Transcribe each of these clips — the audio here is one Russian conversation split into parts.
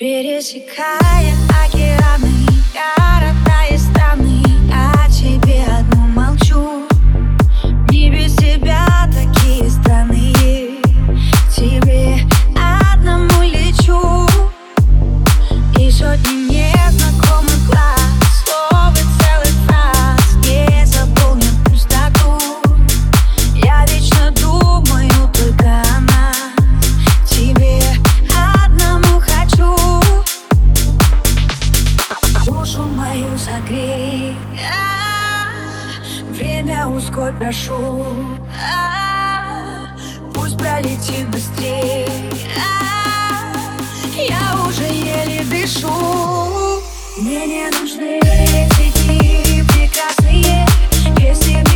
Пересекая океаны, города и страны О тебе одну молчу Не без тебя такие страны. Тебе одному лечу И сотни нет, душу мою согрей. А, время ускорь, прошу. А, пусть пролетит быстрей. А, я уже еле дышу. Мне не нужны эти прекрасные. Если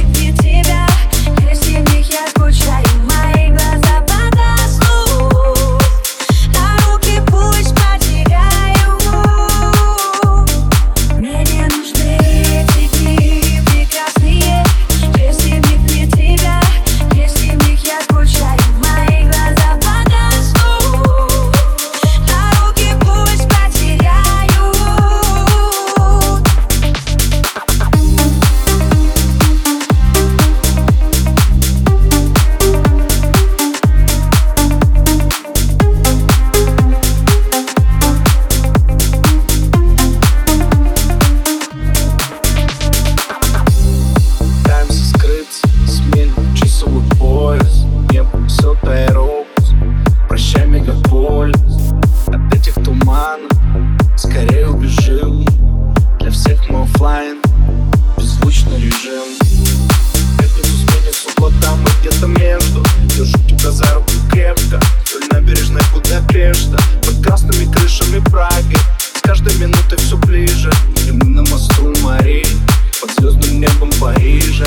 каждой минутой все ближе. И мы на мосту Мари Под звездным небом Парижа.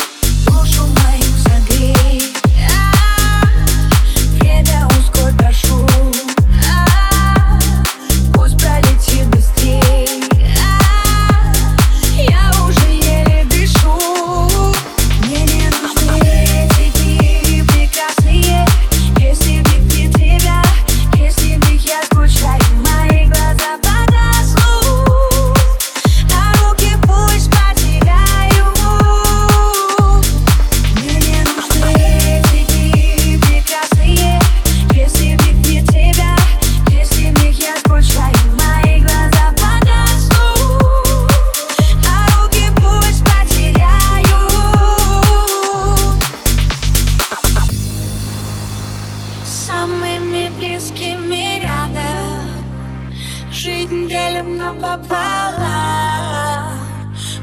нам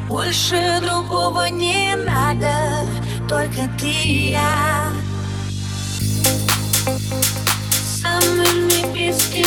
Больше другого не надо Только ты и я. Самый лепестки